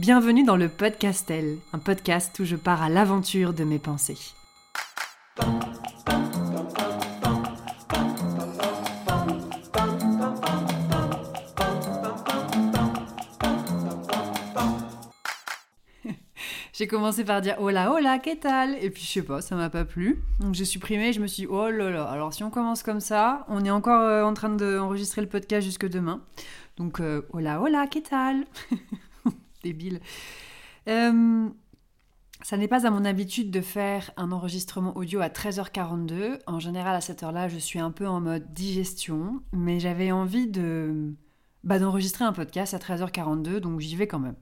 Bienvenue dans le Podcastel, un podcast où je pars à l'aventure de mes pensées. J'ai commencé par dire hola hola, qu'est-ce Et puis je sais pas, ça m'a pas plu. Donc j'ai supprimé, je me suis dit oh là là. Alors si on commence comme ça, on est encore euh, en train d'enregistrer le podcast jusque demain. Donc euh, hola hola, qu'est-ce Débile. Euh, ça n'est pas à mon habitude de faire un enregistrement audio à 13h42. En général, à cette heure-là, je suis un peu en mode digestion, mais j'avais envie de bah, d'enregistrer un podcast à 13h42, donc j'y vais quand même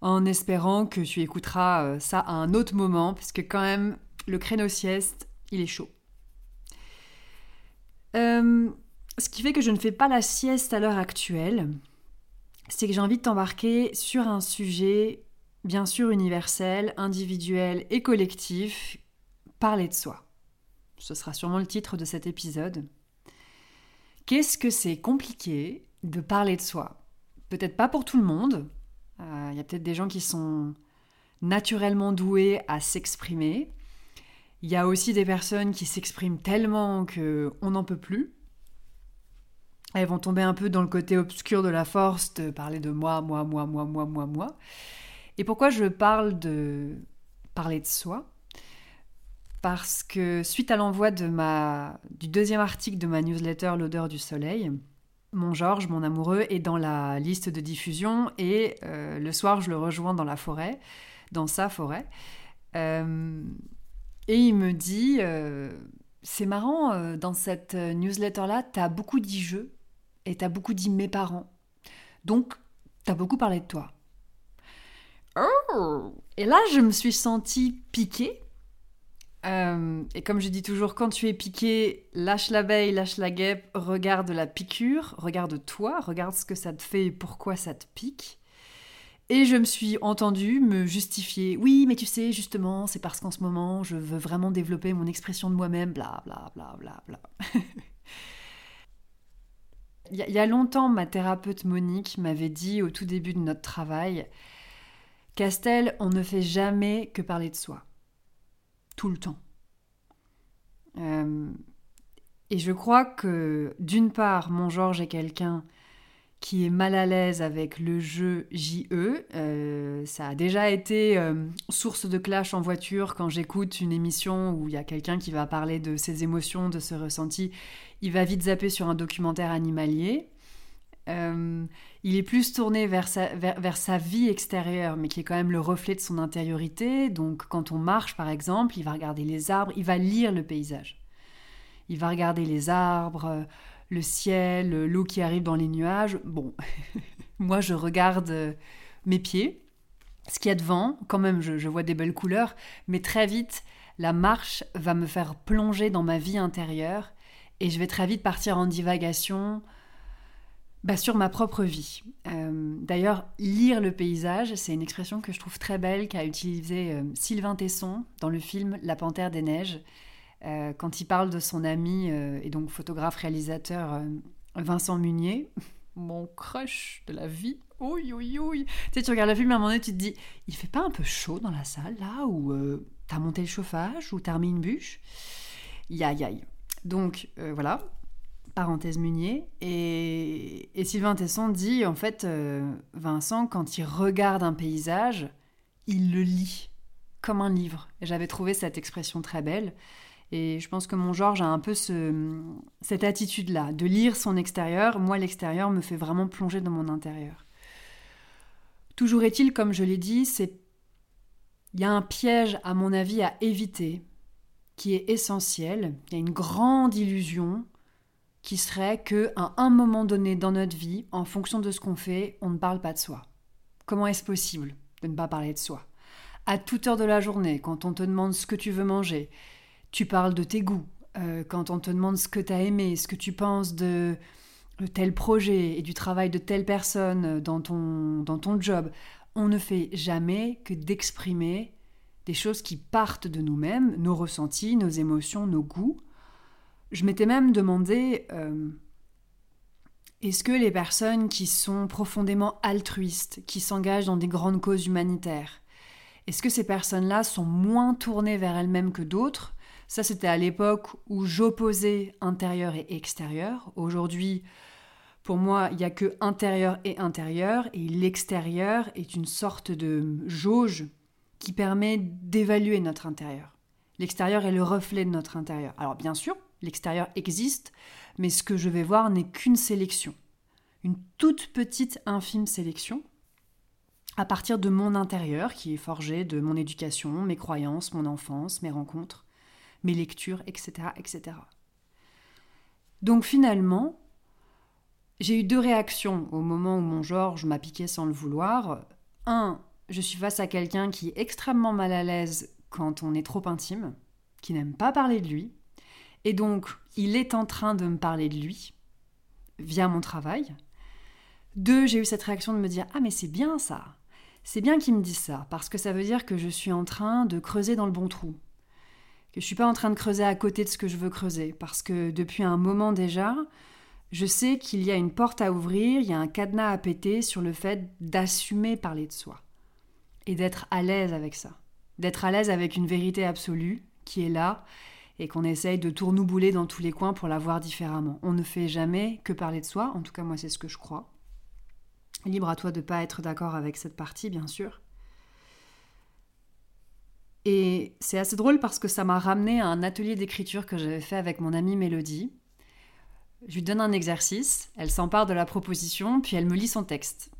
en espérant que tu écouteras euh, ça à un autre moment, parce que quand même, le créneau sieste, il est chaud. Euh, ce qui fait que je ne fais pas la sieste à l'heure actuelle, c'est que j'ai envie de t'embarquer sur un sujet, bien sûr universel, individuel et collectif, parler de soi. Ce sera sûrement le titre de cet épisode. Qu'est-ce que c'est compliqué de parler de soi? Peut-être pas pour tout le monde, il euh, y a peut-être des gens qui sont naturellement doués à s'exprimer. Il y a aussi des personnes qui s'expriment tellement qu'on n'en peut plus. Elles vont tomber un peu dans le côté obscur de la force de parler de moi, moi, moi, moi, moi, moi, moi. Et pourquoi je parle de parler de soi? Parce que suite à l'envoi de ma du deuxième article de ma newsletter L'odeur du soleil, mon Georges, mon amoureux, est dans la liste de diffusion et euh, le soir, je le rejoins dans la forêt, dans sa forêt. Euh, et il me dit euh, C'est marrant, dans cette newsletter-là, tu as beaucoup dit je et tu as beaucoup dit mes parents. Donc, tu as beaucoup parlé de toi. Oh et là, je me suis sentie piquée euh, et comme je dis toujours, quand tu es piqué, lâche l'abeille, lâche la guêpe, regarde la piqûre, regarde toi, regarde ce que ça te fait et pourquoi ça te pique. Et je me suis entendue me justifier. Oui, mais tu sais, justement, c'est parce qu'en ce moment, je veux vraiment développer mon expression de moi-même, bla bla bla bla bla. il, y a, longtemps, ma thérapeute Monique m'avait dit au tout début de notre travail Castel, on ne fait jamais que parler de soi tout le temps. Euh, et je crois que d'une part, mon Georges est quelqu'un qui est mal à l'aise avec le jeu JE. Euh, ça a déjà été euh, source de clash en voiture quand j'écoute une émission où il y a quelqu'un qui va parler de ses émotions, de ses ressentis. Il va vite zapper sur un documentaire animalier. Euh, il est plus tourné vers sa, vers, sa, vie extérieure, mais qui est quand même le reflet de son intériorité. Donc quand on marche, par exemple, il va regarder les arbres, il va lire le paysage. Il va regarder les arbres, le ciel, l'eau qui arrive dans les nuages. Bon, moi je regarde euh, mes pieds, ce qu'il y a devant, quand même je, vois des belles couleurs, mais très vite, la marche va me faire plonger dans ma vie intérieure et je vais très vite partir en divagation, bah, Sur ma propre vie. Euh, d'ailleurs, lire le paysage, c'est une expression que je trouve très belle qu'a utilisée euh, Sylvain Tesson dans le film La Panthère des Neiges, euh, quand il parle de son ami et donc photographe-réalisateur Vincent Munier, mon crush de la vie. Oui, oui, oui. Tu sais, tu regardes le film à un moment donné, tu te dis, il fait pas un peu chaud dans la salle là, ou t'as monté le chauffage, ou t'as remis une bûche? Aïe, aïe. Donc voilà, parenthèse Munier. Et, Sylvain Tesson dit, en fait, euh, Vincent, quand il regarde un paysage, il le lit comme un livre. J'avais trouvé cette expression très belle. Et je pense que mon Georges a un peu ce, cette attitude-là, de lire son extérieur. Moi, l'extérieur me fait vraiment plonger dans mon intérieur. Toujours est-il, comme je l'ai dit, c'est il y a un piège, à mon avis, à éviter, qui est essentiel. Il y a une grande illusion qui serait que à un moment donné dans notre vie, en fonction de ce qu'on fait, on ne parle pas de soi. Comment est-ce possible de ne pas parler de soi? À toute heure de la journée, quand on te demande ce que tu veux manger, tu parles de tes goûts. Euh, quand on te demande ce que tu as aimé, ce que tu penses de tel projet et du travail de telle personne dans ton, dans ton job, on ne fait jamais que d'exprimer des choses qui partent de nous-mêmes, nos ressentis, nos émotions, nos goûts, je m'étais même demandé, euh, Est-ce que les personnes qui sont profondément altruistes, qui s'engagent dans des grandes causes humanitaires, est-ce que ces personnes-là sont moins tournées vers elles-mêmes que d'autres Ça, c'était à l'époque où j'opposais intérieur et extérieur. Aujourd'hui, pour moi, il n'y a que intérieur et intérieur, et l'extérieur est une sorte de jauge qui permet d'évaluer notre intérieur. L'extérieur est le reflet de notre intérieur. Alors bien sûr, l'extérieur existe, mais ce que je vais voir n'est qu'une sélection. Une toute petite, infime sélection à partir de mon intérieur qui est forgé de mon éducation, mes croyances, mon enfance, mes rencontres, mes lectures, etc. etc. Donc finalement, j'ai eu deux réactions au moment où mon Georges m'a piqué sans le vouloir. Un, je suis face à quelqu'un qui est extrêmement mal à l'aise quand on est trop intime, qui n'aime pas parler de lui, et donc, il est en train de me parler de lui via mon travail. Deux, j'ai eu cette réaction de me dire Ah, mais c'est bien ça. C'est bien qu'il me dise ça, parce que ça veut dire que je suis en train de creuser dans le bon trou. Que je suis pas en train de creuser à côté de ce que je veux creuser, parce que depuis un moment déjà, je sais qu'il y a une porte à ouvrir, il y a un cadenas à péter sur le fait d'assumer parler de soi. Et d'être à l'aise avec ça. D'être à l'aise avec une vérité absolue qui est là et qu'on essaye de tournoubouler dans tous les coins pour la voir différemment. On ne fait jamais que parler de soi, en tout cas moi c'est ce que je crois. Libre à toi de ne pas être d'accord avec cette partie, bien sûr. Et c'est assez drôle parce que ça m'a ramené à un atelier d'écriture que j'avais fait avec mon amie Mélodie. Je lui donne un exercice, elle s'empare de la proposition, puis elle me lit son texte.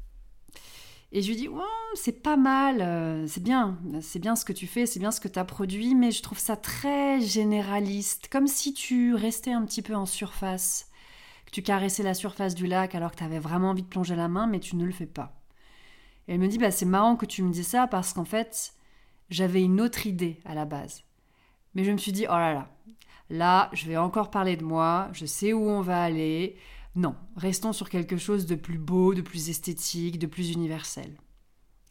Et je lui dis, c'est pas mal, euh, c'est bien, c'est bien ce que tu fais, c'est bien ce que tu as produit, mais je trouve ça très généraliste, comme si tu restais un petit peu en surface, que tu caressais la surface du lac alors que tu avais vraiment envie de plonger la main, mais tu ne le fais pas. Et elle me dit, bah, c'est marrant que tu me dis ça parce qu'en fait, j'avais une autre idée à la base. Mais je me suis dit, oh là là, là, je vais encore parler de moi, je sais où on va aller, non, restons sur quelque chose de plus beau, de plus esthétique, de plus universel.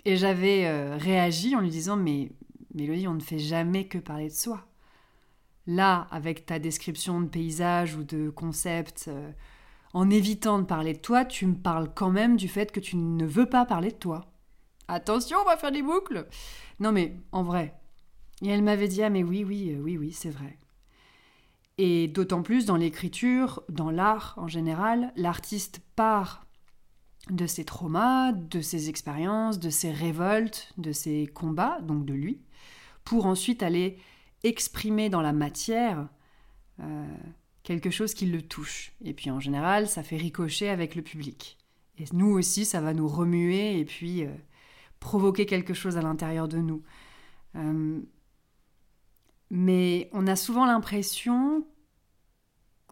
Et j'avais euh, réagi en lui disant Mais Mélodie, on ne fait jamais que parler de soi. Là, avec ta description de paysage ou de concept, euh, en évitant de parler de toi, tu me parles quand même du fait que tu ne veux pas parler de toi. Attention, on va faire des boucles Non mais, en vrai. Et elle m'avait dit Ah mais oui, oui, euh, oui, oui, c'est vrai. Et d'autant plus dans l'écriture, dans l'art en général, l'artiste part de ses traumas, de ses expériences, de ses révoltes, de ses combats, donc de lui, pour ensuite aller exprimer dans la matière euh, quelque chose qui le touche. Et puis en général, ça fait ricocher avec le public. Et nous aussi, ça va nous remuer et puis euh, provoquer quelque chose à l'intérieur de nous. Euh, mais on a souvent l'impression,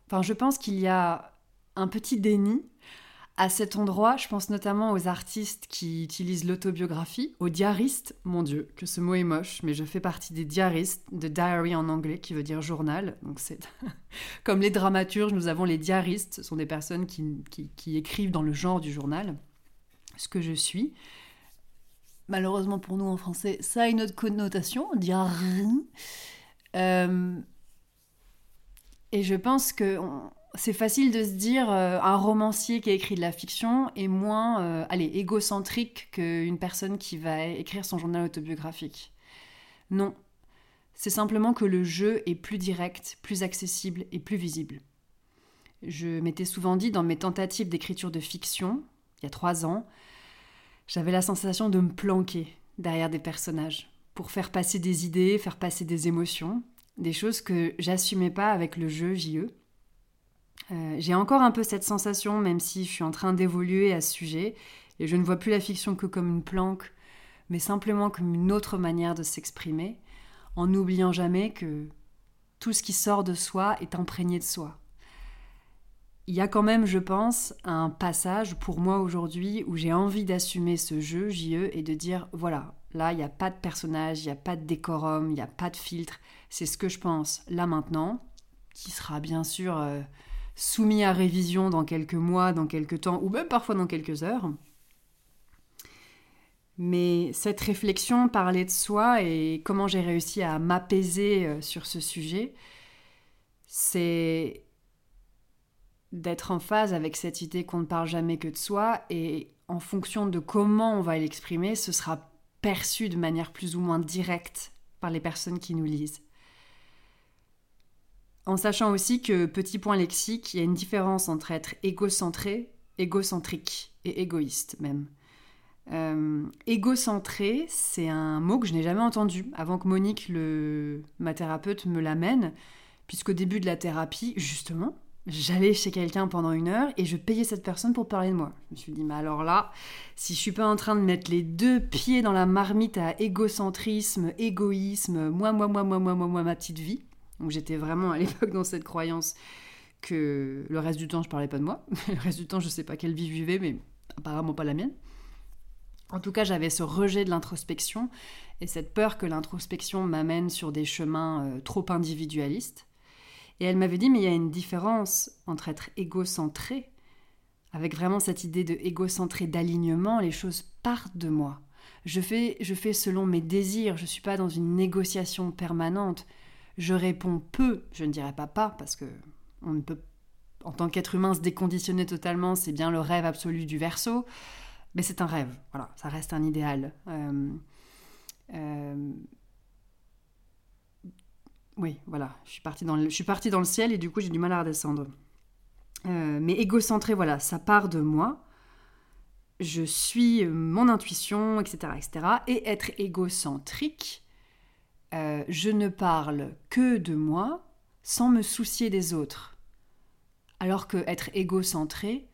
enfin je pense qu'il y a un petit déni à cet endroit. Je pense notamment aux artistes qui utilisent l'autobiographie, aux diaristes. Mon Dieu, que ce mot est moche, mais je fais partie des diaristes, de diary en anglais, qui veut dire journal. Donc c'est comme les dramaturges, nous avons les diaristes. Ce sont des personnes qui, qui écrivent dans le genre du journal, ce que je suis. Malheureusement pour nous en français, ça a une autre connotation, diary. Euh, et je pense que c'est facile de se dire euh, un romancier qui a écrit de la fiction est moins, euh, allez, égocentrique qu'une personne qui va écrire son journal autobiographique. Non, c'est simplement que le jeu est plus direct, plus accessible et plus visible. Je m'étais souvent dit dans mes tentatives d'écriture de fiction, il y a trois ans, j'avais la sensation de me planquer derrière des personnages pour faire passer des idées, faire passer des émotions, des choses que j'assumais pas avec le jeu JE. Euh, j'ai encore un peu cette sensation, même si je suis en train d'évoluer à ce sujet, et je ne vois plus la fiction que comme une planque, mais simplement comme une autre manière de s'exprimer, en n'oubliant jamais que tout ce qui sort de soi est imprégné de soi. Il y a quand même, je pense, un passage pour moi aujourd'hui où j'ai envie d'assumer ce jeu JE et de dire voilà, Là, il n'y a pas de personnage, il n'y a pas de décorum, il n'y a pas de filtre. C'est ce que je pense là maintenant, qui sera bien sûr euh, soumis à révision dans quelques mois, dans quelques temps, ou même parfois dans quelques heures. Mais cette réflexion, parler de soi et comment j'ai réussi à m'apaiser euh, sur ce sujet, c'est d'être en phase avec cette idée qu'on ne parle jamais que de soi et en fonction de comment on va l'exprimer, ce sera perçu de manière plus ou moins directe par les personnes qui nous lisent. En sachant aussi que, petit point lexique, il y a une différence entre être égocentré, égocentrique et égoïste même. Euh, égocentré, c'est un mot que je n'ai jamais entendu avant que Monique, le, ma thérapeute, me l'amène, puisqu'au début de la thérapie, justement, j'allais chez quelqu'un pendant une heure et je payais cette personne pour parler de moi. Je me suis dit, mais alors là, si je suis pas en train de mettre les deux pieds dans la marmite à égocentrisme, égoïsme, moi, moi, moi, moi, moi, moi, moi, ma petite vie, donc j'étais vraiment à l'époque dans cette croyance que le reste du temps, je parlais pas de moi. le reste du temps, je sais pas quelle vie je vivais, mais apparemment pas la mienne. En tout cas, j'avais ce rejet de l'introspection et cette peur que l'introspection m'amène sur des chemins euh, trop individualistes. Et elle m'avait dit, mais il y a une différence entre être égocentré, avec vraiment cette idée de égocentré d'alignement, les choses partent de moi. Je fais, je fais selon mes désirs, je ne suis pas dans une négociation permanente. Je réponds peu, je ne dirais pas pas, parce que on ne peut, en tant qu'être humain, se déconditionner totalement, c'est bien le rêve absolu du verso, mais c'est un rêve, voilà, ça reste un idéal. Euh, euh, oui, voilà, je suis partie dans le, je suis partie dans le ciel et du coup j'ai du mal à redescendre. Euh, mais égocentré, voilà, ça part de moi. Je suis mon intuition, etc., etc. Et être égocentrique, je ne parle que de moi sans me soucier des autres. Alors que être égocentré,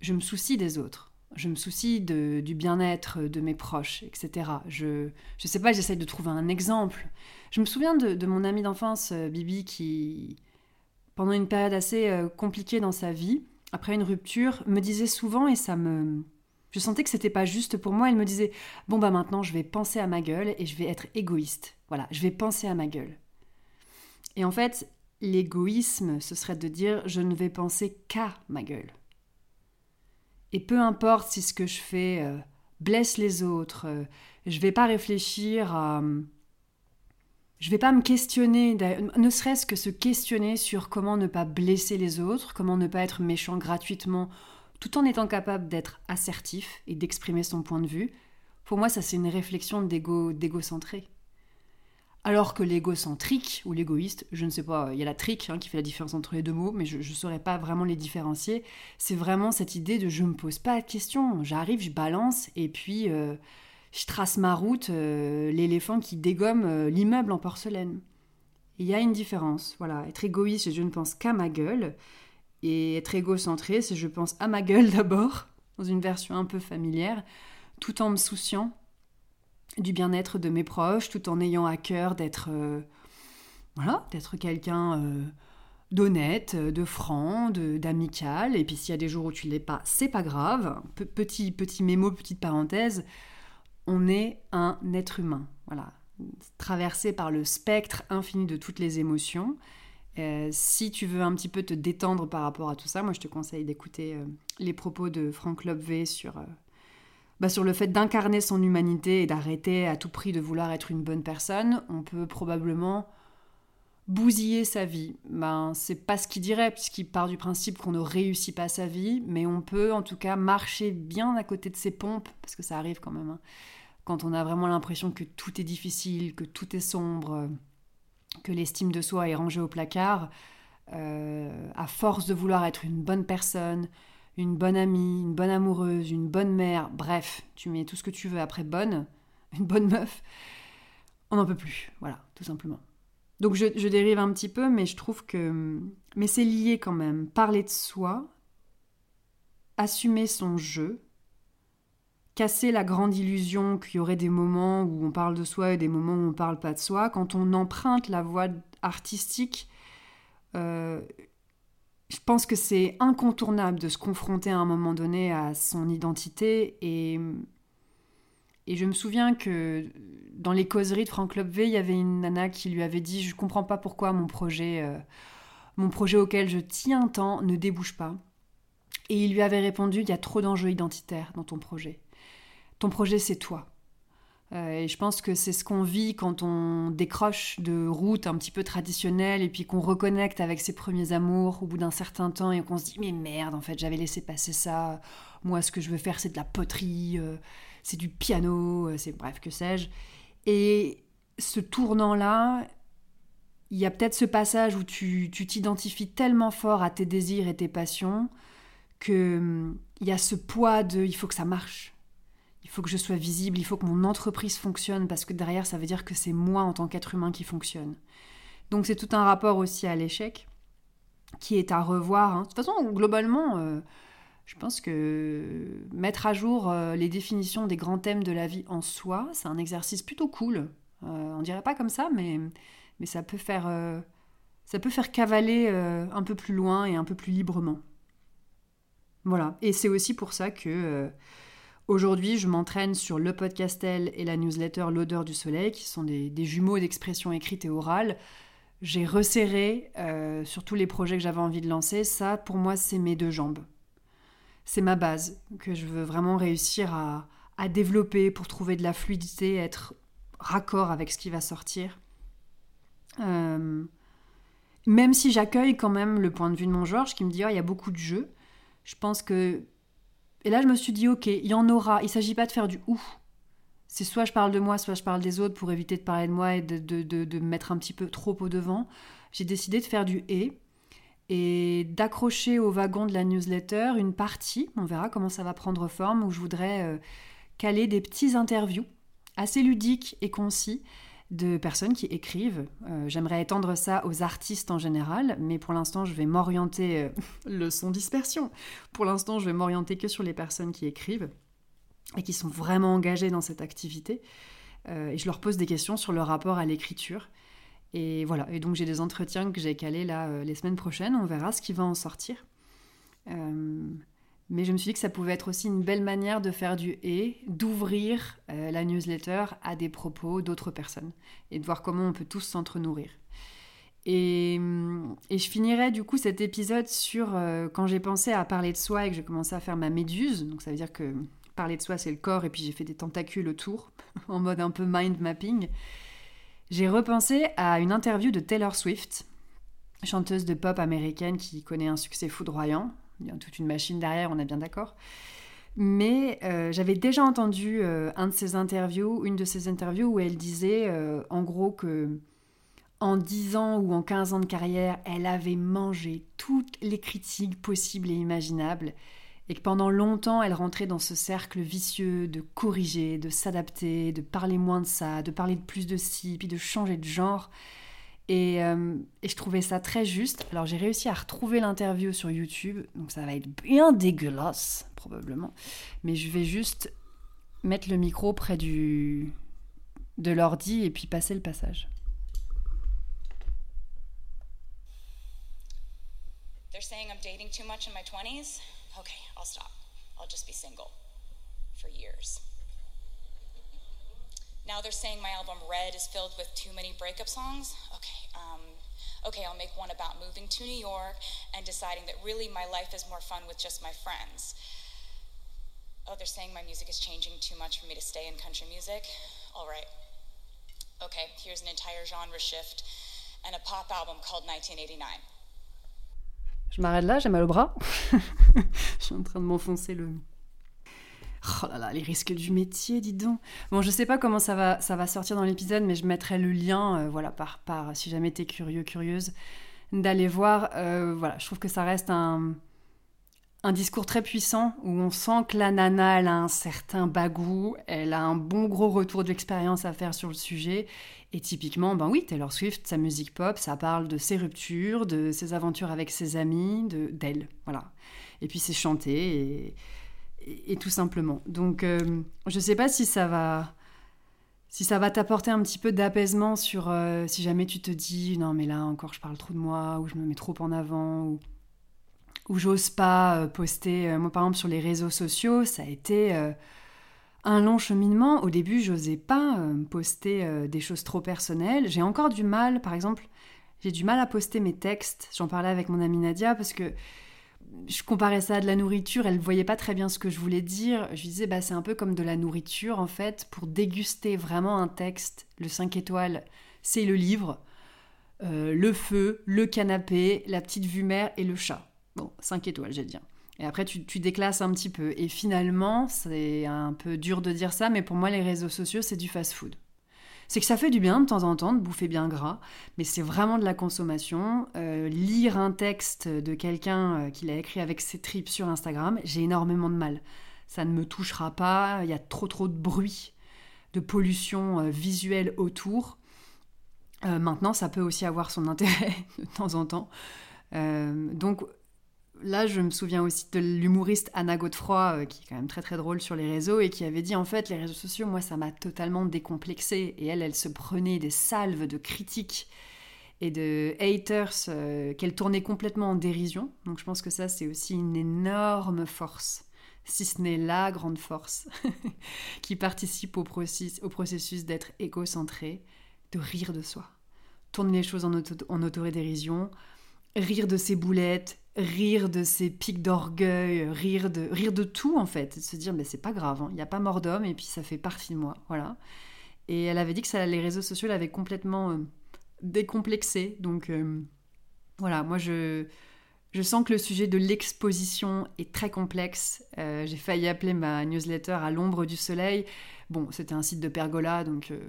je me soucie des autres je me soucie du bien-être de mes proches, etc. Je ne sais pas, j'essaie de trouver un exemple. Je me souviens de, mon ami d'enfance, euh, Bibi, qui, pendant une période assez euh, compliquée dans sa vie, après une rupture, me disait souvent, et ça me... Je sentais que c'était pas juste pour moi, elle me disait, bon bah maintenant je vais penser à ma gueule et je vais être égoïste. Voilà, je vais penser à ma gueule. Et en fait, l'égoïsme, ce serait de dire, je ne vais penser qu'à ma gueule. Et peu importe si ce que je fais euh, blesse les autres, euh, je vais pas réfléchir à. Je vais pas me questionner, ne serait-ce que se questionner sur comment ne pas blesser les autres, comment ne pas être méchant gratuitement, tout en étant capable d'être assertif et d'exprimer son point de vue. Pour moi, ça c'est une réflexion d'égo, d'égocentré. Alors que l'égocentrique ou l'égoïste, je ne sais pas, il y a la trique hein, qui fait la différence entre les deux mots, mais je ne saurais pas vraiment les différencier. C'est vraiment cette idée de je ne me pose pas de questions, j'arrive, je balance et puis euh, je trace ma route, euh, l'éléphant qui dégomme euh, l'immeuble en porcelaine. Il y a une différence, voilà. Être égoïste, c'est je ne pense qu'à ma gueule, et être égocentré, c'est je pense à ma gueule d'abord, dans une version un peu familière, tout en me souciant du bien-être de mes proches, tout en ayant à cœur d'être euh, voilà, d'être quelqu'un euh, d'honnête, de franc, d'amical. Et puis s'il y a des jours où tu l'es pas, c'est pas grave. petit petit mémo, petite parenthèse, on est un être humain, voilà, traversé par le spectre infini de toutes les émotions. Euh, si tu veux un petit peu te détendre par rapport à tout ça, moi je te conseille d'écouter les propos de Franck Lobvé sur bah, sur le fait d'incarner son humanité et d'arrêter à tout prix de vouloir être une bonne personne, on peut probablement bousiller sa vie. Ben, c'est pas ce qu'il dirait, puisqu'il part du principe qu'on ne réussit pas sa vie, mais on peut en tout cas marcher bien à côté de ses pompes, parce que ça arrive quand même, hein. quand on a vraiment l'impression que tout est difficile, que tout est sombre, que l'estime de soi est rangée au placard, euh, à force de vouloir être une bonne personne, une bonne amie, une bonne amoureuse, une bonne mère, bref, tu mets tout ce que tu veux après bonne, une bonne meuf, on n'en peut plus, voilà, tout simplement. Donc je, dérive un petit peu, mais je trouve que... Mais c'est lié quand même. Parler de soi, assumer son jeu, casser la grande illusion qu'il y aurait des moments où on parle de soi et des moments où on parle pas de soi. Quand on emprunte la voie artistique, euh, je pense que c'est incontournable de se confronter à un moment donné à son identité et, et je me souviens que dans les causeries de Franck Lobvé, il y avait une nana qui lui avait dit je comprends pas pourquoi mon projet euh, mon projet auquel je tiens tant ne débouche pas. Et il lui avait répondu il y a trop d'enjeux identitaires dans ton projet. Ton projet c'est toi. Euh, et je pense que c'est ce qu'on vit quand on décroche de routes un petit peu traditionnelles et puis qu'on reconnecte avec ses premiers amours au bout d'un certain temps et qu'on se dit mais merde en fait j'avais laissé passer ça. Moi ce que je veux faire c'est de la poterie, euh, c'est du piano, euh, c'est bref que sais-je. Et ce tournant là, il y a peut-être ce passage où tu t'identifies tellement fort à tes désirs et tes passions que hum, y a ce poids de il faut que ça marche faut que je sois visible, il faut que mon entreprise fonctionne, parce que derrière, ça veut dire que c'est moi en tant qu'être humain qui fonctionne. Donc c'est tout un rapport aussi à l'échec, qui est à revoir. Hein. De toute façon, globalement, euh, je pense que mettre à jour euh, les définitions des grands thèmes de la vie en soi, c'est un exercice plutôt cool. Euh, on dirait pas comme ça, mais, mais ça, peut faire, ça peut faire cavaler un peu plus loin et un peu plus librement. Voilà. Et c'est aussi pour ça que Aujourd'hui, je m'entraîne sur le podcastel et la newsletter L'odeur du soleil, qui sont des, jumeaux d'expression écrite et orale. J'ai resserré euh, sur tous les projets que j'avais envie de lancer. Ça, pour moi, c'est mes deux jambes. C'est ma base que je veux vraiment réussir à, développer pour trouver de la fluidité, être raccord avec ce qui va sortir. Euh, même si j'accueille quand même le point de vue de mon Georges qui me dit oh, il y a beaucoup de jeux, je pense que et là, je me suis dit, ok, il y en aura. Il ne s'agit pas de faire du ou. C'est soit je parle de moi, soit je parle des autres pour éviter de parler de moi et de, de, me mettre un petit peu trop au devant. J'ai décidé de faire du et et d'accrocher au wagon de la newsletter une partie, on verra comment ça va prendre forme, où je voudrais euh, caler des petits interviews assez ludiques et concis de personnes qui écrivent. Euh, j'aimerais étendre ça aux artistes en général, mais pour l'instant, je vais m'orienter. Euh, le son dispersion Pour l'instant, je vais m'orienter que sur les personnes qui écrivent et qui sont vraiment engagées dans cette activité. Euh, et je leur pose des questions sur leur rapport à l'écriture. Et voilà. Et donc, j'ai des entretiens que j'ai calés là les semaines prochaines. On verra ce qui va en sortir. Mais je me suis dit que ça pouvait être aussi une belle manière de faire du et, d'ouvrir euh, la newsletter à des propos d'autres personnes et de voir comment on peut tous s'entre-nourrir. Et, et, je finirai du coup cet épisode sur euh, quand j'ai pensé à parler de soi et que j'ai commencé à faire ma méduse. Donc ça veut dire que parler de soi c'est le corps et puis j'ai fait des tentacules autour en mode un peu mind mapping. J'ai repensé à une interview de Taylor Swift, chanteuse de pop américaine qui connaît un succès foudroyant il y a toute une machine derrière, on est bien d'accord. Mais euh, j'avais déjà entendu euh, un de ses interviews, une de ses interviews où elle disait euh, en gros que en 10 ans ou en 15 ans de carrière, elle avait mangé toutes les critiques possibles et imaginables et que pendant longtemps, elle rentrait dans ce cercle vicieux de corriger, de s'adapter, de parler moins de ça, de parler de plus de ci, puis de changer de genre. Euh, et, je trouvais ça très juste. Alors j'ai réussi à retrouver l'interview sur YouTube, donc ça va être bien dégueulasse probablement. Mais je vais juste mettre le micro près du de l'ordi et puis passer le passage. They're saying I'm dating too much in my 20s. Okay, I'll stop. I'll just be single for years. Now they're saying my album Red is filled with too many breakup songs. Okay, um, okay, I'll make one about moving to New York and deciding that really my life is more fun with just my friends. Oh, they're saying my music is changing too much for me to stay in country music. All right. Okay, here's an entire genre shift and a pop album called 1989. Je m'arrête là, j'ai mal au bras. Je suis en train de m'enfoncer le, Oh là là, les risques du métier, dis donc. Bon, je sais pas comment ça va, ça va sortir dans l'épisode, mais je mettrai le lien, euh, voilà, par, par, si jamais t'es curieux, curieuse, d'aller voir. Euh, voilà, je trouve que ça reste un, un discours très puissant où on sent que la nana, elle a un certain bagou, elle a un bon gros retour d'expérience à faire sur le sujet. Et typiquement, ben oui, Taylor Swift, sa musique pop, ça parle de ses ruptures, de ses aventures avec ses amis, de d'elle, voilà. Et puis c'est chanté et et, tout simplement. Donc, euh, je ne sais pas si ça va, si ça va t'apporter un petit peu d'apaisement sur euh, si jamais tu te dis non mais là encore je parle trop de moi ou je me mets trop en avant ou, j'ose pas euh, poster. moi par exemple sur les réseaux sociaux, ça a été un long cheminement. Au début, j'osais pas poster des choses trop personnelles. J'ai encore du mal, par exemple, j'ai du mal à poster mes textes. J'en parlais avec mon amie Nadia parce que je comparais ça à de la nourriture, elle ne voyait pas très bien ce que je voulais dire. Je disais, bah, c'est un peu comme de la nourriture, en fait, pour déguster vraiment un texte. Le 5 étoiles, c'est le livre, euh, le feu, le canapé, la petite vue mer et le chat. Bon, 5 étoiles, j'ai dire. Et après, tu, tu, déclasses un petit peu. Et finalement, c'est un peu dur de dire ça, mais pour moi, les réseaux sociaux, c'est du fast-food c'est que ça fait du bien de temps en temps de bouffer bien gras, mais c'est vraiment de la consommation. Euh, lire un texte de quelqu'un euh, qui l'a écrit avec ses tripes sur Instagram, j'ai énormément de mal. Ça ne me touchera pas, il y a trop trop de bruit, de pollution euh, visuelle autour. maintenant, ça peut aussi avoir son intérêt de temps en temps. donc là, je me souviens aussi de l'humoriste Anna Godefroy, euh, qui est quand même très très drôle sur les réseaux, et qui avait dit en fait, les réseaux sociaux, moi, ça m'a totalement décomplexé. Et elle, elle se prenait des salves de critiques et de haters euh, qu'elle tournait complètement en dérision. Donc je pense que ça, c'est aussi une énorme force, si ce n'est la grande force, qui participe au, processus, d'être égocentré, de rire de soi. Tourner les choses en, auto, en autodérision, rire de ses boulettes, rire de ses pics d'orgueil, rire de, rire de tout en fait, se dire mais c'est pas grave, hein. il n'y a pas mort d'homme et puis ça fait partie de moi, voilà. Et elle avait dit que ça, les réseaux sociaux l'avaient complètement euh, décomplexé, donc euh, voilà, moi je, je sens que le sujet de l'exposition est très complexe. Euh, j'ai failli appeler ma newsletter à l'ombre du soleil. Bon, c'était un site de pergola, donc euh,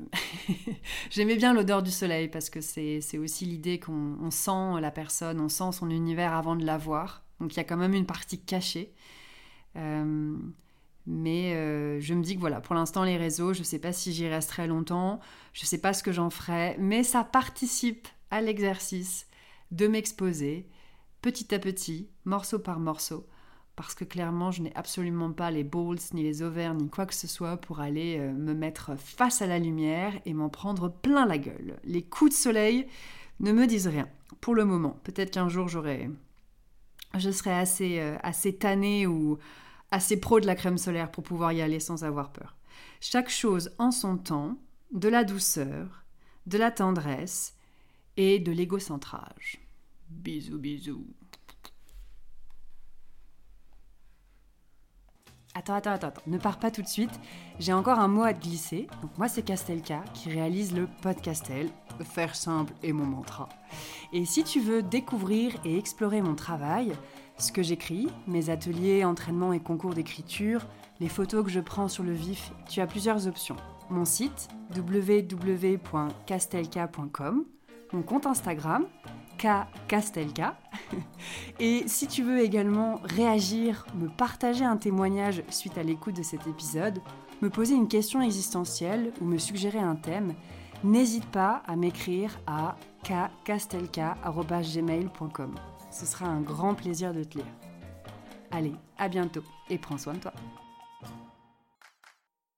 j'aimais bien l'odeur du soleil parce que c'est aussi l'idée qu'on sent la personne, on sent son univers avant de la voir. Donc il y a quand même une partie cachée. Euh, mais je me dis que voilà, pour l'instant les réseaux, je ne sais pas si j'y resterai longtemps, je ne sais pas ce que j'en ferai, mais ça participe à l'exercice de m'exposer, petit à petit, morceau par morceau, parce que clairement, je n'ai absolument pas les balls, ni les ovaires, ni quoi que ce soit pour aller euh, me mettre face à la lumière et m'en prendre plein la gueule. Les coups de soleil ne me disent rien, pour le moment. Peut-être qu'un jour, j'aurai... Je serai assez, euh, assez tannée ou assez pro de la crème solaire pour pouvoir y aller sans avoir peur. Chaque chose en son temps, de la douceur, de la tendresse et de l'égocentrage. Bisous, bisous. Attends, attends, attends, ne pars pas tout de suite. J'ai encore un mot à te glisser. Donc moi, c'est Castelka qui réalise le podcastel. Faire simple est mon mantra. Et si tu veux découvrir et explorer mon travail, ce que j'écris, mes ateliers, entraînements et concours d'écriture, les photos que je prends sur le vif, tu as plusieurs options. Mon site www.castelka.com, mon compte Instagram Castelka. Et si tu veux également réagir, me partager un témoignage suite à l'écoute de cet épisode, me poser une question existentielle ou me suggérer un thème, n'hésite pas à m'écrire à kkastelka.gmail.com. Ce sera un grand plaisir de te lire. Allez, à bientôt et prends soin de toi.